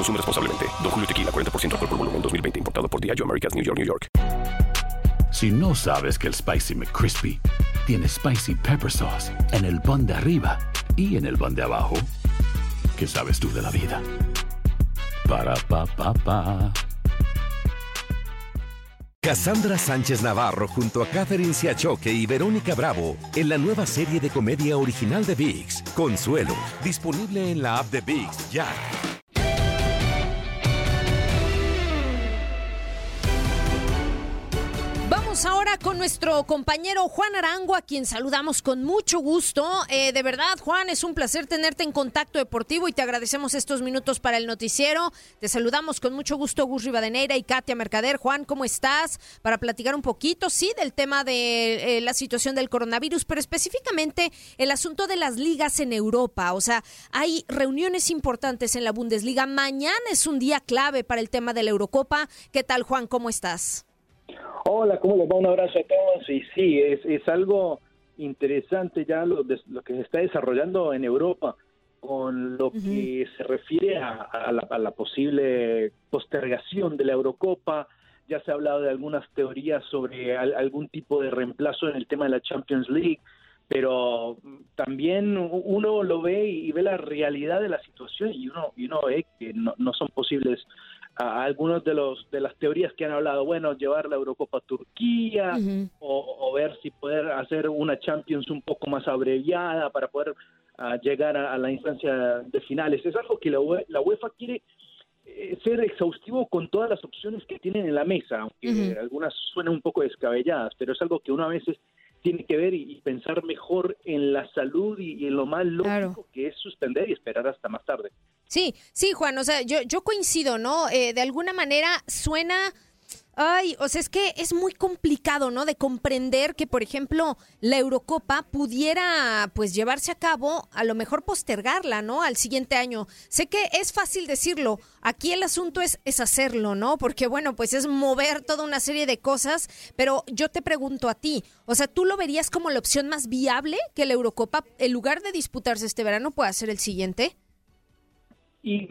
Consume responsablemente. Don Julio Tequila, 40% alcohol por volumen, 2020. Importado por Diageo Americas, New York, New York. Si no sabes que el Spicy McCrispy tiene Spicy Pepper Sauce en el pan de arriba y en el pan de abajo, ¿qué sabes tú de la vida? Para, pa, pa, pa. Cassandra Sánchez Navarro junto a Catherine Siachoque y Verónica Bravo en la nueva serie de comedia original de VIX, Consuelo, disponible en la app de VIX ya. Ahora con nuestro compañero Juan Arango, a quien saludamos con mucho gusto. Eh, de verdad, Juan, es un placer tenerte en contacto deportivo y te agradecemos estos minutos para el noticiero. Te saludamos con mucho gusto, Gus Rivadeneira y Katia Mercader. Juan, ¿cómo estás? Para platicar un poquito, sí, del tema de eh, la situación del coronavirus, pero específicamente el asunto de las ligas en Europa. O sea, hay reuniones importantes en la Bundesliga. Mañana es un día clave para el tema de la Eurocopa. ¿Qué tal, Juan? ¿Cómo estás? Hola, ¿cómo les va? Un abrazo a todos. Y sí, es, es algo interesante ya lo, de- lo que se está desarrollando en Europa con lo que se refiere a, a la, a la posible postergación de la Eurocopa. Ya se ha hablado de algunas teorías sobre al- algún tipo de reemplazo en el tema de la Champions League, pero también uno lo ve y ve la realidad de la situación y uno, y uno ve que no, no son posibles a algunos de los de las teorías que han hablado, bueno, llevar la Eurocopa a Turquía o, o ver si poder hacer una Champions un poco más abreviada para poder ah, llegar a, a la instancia de finales. Es algo que la, UE la UEFA quiere eh, ser exhaustivo con todas las opciones que tienen en la mesa, aunque algunas suenan un poco descabelladas, pero es algo que uno a veces tiene que ver y, y pensar mejor en la salud y, y en lo más lógico que es suspender y esperar hasta más tarde. Sí, sí, Juan, o sea, yo, yo coincido, ¿no? Eh, de alguna manera suena... Ay, o sea, es que es muy complicado, ¿no? De comprender que, por ejemplo, la Eurocopa pudiera, pues, llevarse a cabo, a lo mejor postergarla, ¿no? Al siguiente año. Sé que es fácil decirlo. Aquí el asunto es, es hacerlo, ¿no? Porque, bueno, pues es mover toda una serie de cosas. Pero yo te pregunto a ti, o sea, ¿tú lo verías como la opción más viable que la Eurocopa, en lugar de disputarse este verano, pueda ser el siguiente? Y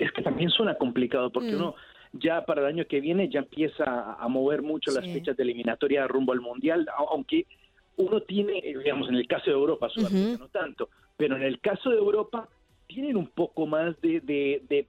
es que también suena complicado porque Mm. uno ya para el año que viene ya empieza a- mover mucho las fechas de eliminatoria rumbo al Mundial, aunque uno tiene, digamos, en el caso de Europa, Sudamérica no tanto, pero en el caso de Europa tienen un poco más de, de- de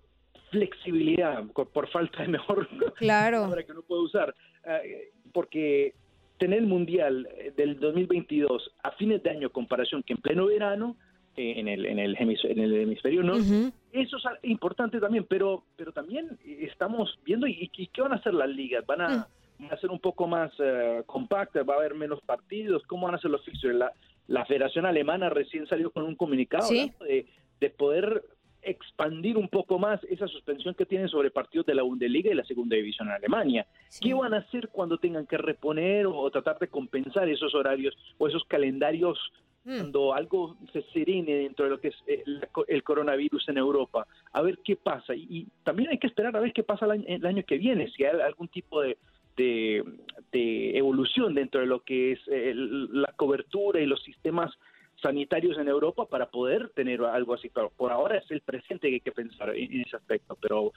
flexibilidad, por, falta de mejor Claro. palabra que uno puede usar, eh, porque tener el Mundial eh, del 2022 a fines de año, comparación que en pleno verano, en, el, en, el hemis- en el hemisferio norte, eso es importante también, pero, pero también eh, estamos viendo, ¿y, y qué van a hacer las ligas? ¿Van a, van a ser un poco más eh, compactas? ¿Va a haber menos partidos? ¿Cómo van a ser los fixtures? La, la Federación Alemana recién salió con un comunicado Sí. de, de poder expandir un poco más esa suspensión que tienen sobre partidos de la Bundesliga y la Segunda División en Alemania. ¿Qué van a hacer cuando tengan que reponer o, tratar de compensar esos horarios o esos calendarios cuando algo se serene dentro de lo que es eh, la co- el coronavirus en Europa? A ver qué pasa. Y, y también hay que esperar a ver qué pasa el año, el año que viene, si hay algún tipo de, de, de evolución dentro de lo que es eh, el- la cobertura y los sistemas sanitarios en Europa para poder tener algo así. Pero por ahora es el presente que hay que pensar en, en ese aspecto. Pero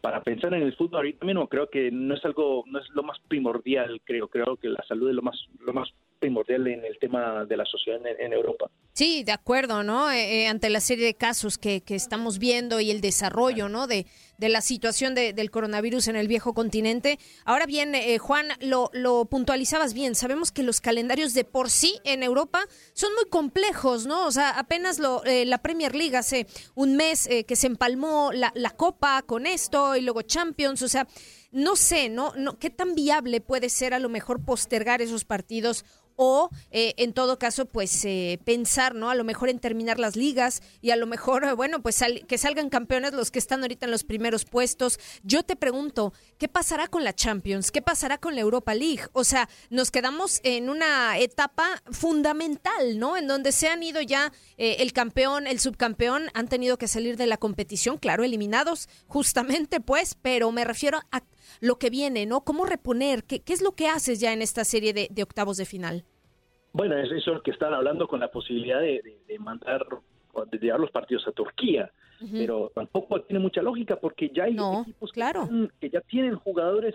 para pensar en el fútbol ahorita mismo creo que no es algo, no es lo más primordial, creo. Creo que la salud es lo más, lo más primordial en el tema de la sociedad en, Europa. Sí, de acuerdo, ¿no? Eh, eh, ante la serie de casos que, que estamos viendo y el desarrollo, ¿no? De, de la situación del coronavirus en el viejo continente. Ahora bien, eh, Juan, lo, lo, puntualizabas bien. Sabemos que los calendarios de por sí en Europa son muy complejos, ¿no? O sea, apenas lo, eh, la Premier League hace un mes que se empalmó la, la Copa con esto y luego Champions. O sea, no sé, ¿no? no ¿Qué tan viable puede ser a lo mejor postergar esos partidos o eh, en todo caso pues eh, pensar no a lo mejor en terminar las ligas y a lo mejor bueno pues que salgan campeones los que están ahorita en los primeros puestos. Yo te pregunto qué pasará con la Champions qué pasará con la Europa League o sea nos quedamos en una etapa fundamental no en donde se han ido ya eh, el campeón el subcampeón han tenido que salir de la competición claro eliminados justamente pues pero me refiero a lo que viene, ¿no? ¿Cómo reponer? ¿Qué, qué es lo que haces ya en esta serie de, octavos de final? Bueno, es eso que están hablando con la posibilidad de, mandar, de llevar los partidos a Turquía. Pero tampoco tiene mucha lógica porque ya hay equipos claro. que ya tienen jugadores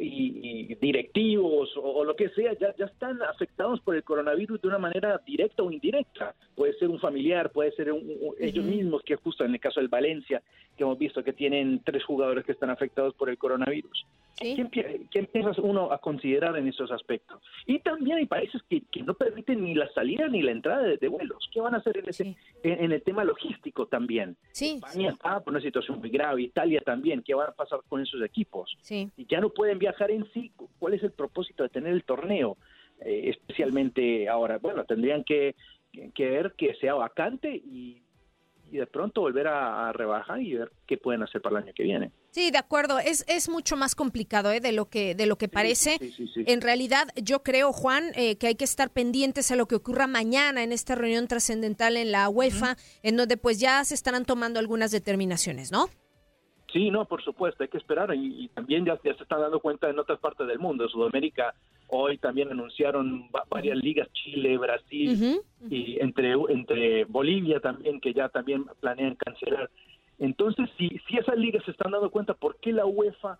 y, directivos o, lo que sea ya, ya están afectados por el coronavirus de una manera directa o indirecta. Puede ser un familiar, puede ser ellos mismos, que justo en el caso del Valencia, que hemos visto que tienen tres jugadores que están afectados por el coronavirus. ¿Qué, empieza uno a considerar en esos aspectos? Y también hay países que, no permiten ni la salida ni la entrada de, vuelos. ¿Qué van a hacer en, ese, en, el tema logístico también? España está por una situación muy grave, Italia también. ¿Qué van a pasar con esos equipos? Y ya no pueden viajar en sí. ¿Cuál es el propósito de tener el torneo? Eh, especialmente ahora, bueno, tendrían que, que ver que sea vacante y y de pronto volver a, rebajar y ver qué pueden hacer para el año que viene. Sí, de acuerdo. Es, es mucho más complicado ¿eh? de lo que de lo que parece. en realidad, yo creo, Juan, eh, que hay que estar pendientes a lo que ocurra mañana en esta reunión trascendental en la UEFA, en donde pues ya se estarán tomando algunas determinaciones, ¿no? Sí, no, por supuesto, hay que esperar y, también ya, se están dando cuenta en otras partes del mundo. Sudamérica hoy también anunciaron varias ligas, Chile, Brasil y entre, entre Bolivia también, que ya también planean cancelar. Entonces, si, si esas ligas se están dando cuenta, ¿por qué la UEFA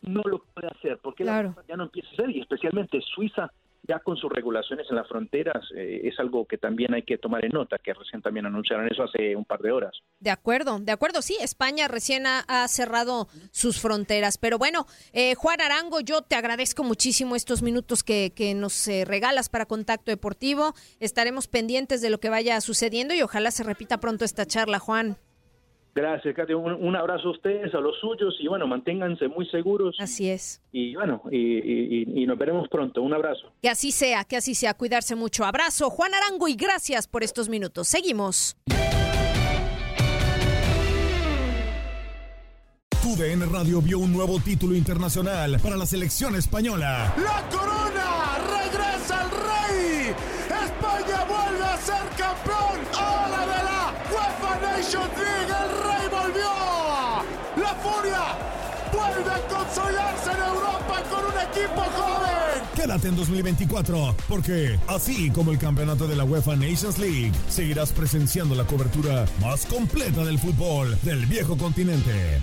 no lo puede hacer? ¿Por qué la UEFA ya no empieza a hacer? Y especialmente Suiza ya con sus regulaciones en las fronteras eh, es algo que también hay que tomar en nota, que recién también anunciaron eso hace un par de horas. De acuerdo, de acuerdo, sí, España recién ha, cerrado sus fronteras, pero bueno, eh, Juan Arango, yo te agradezco muchísimo estos minutos que, que nos eh, regalas para Contacto Deportivo, estaremos pendientes de lo que vaya sucediendo y ojalá se repita pronto esta charla, Juan. Gracias, Katia. Un, abrazo a ustedes, a los suyos y bueno, manténganse muy seguros. Así es. Y bueno, y, nos veremos pronto. Un abrazo. Que así sea, que así sea. Cuidarse mucho. Abrazo, Juan Arango, y gracias por estos minutos. Seguimos. TUDN Radio vio un nuevo título internacional para la selección española. ¡La corona! ¡Regresa el rey! ¡España vuelve a ser campeón! ¡Hola de la UEFA Nations ¡Vuelve a consolidarse en Europa con un equipo joven! Quédate en 2024, porque así como el campeonato de la UEFA Nations League, seguirás presenciando la cobertura más completa del fútbol del viejo continente.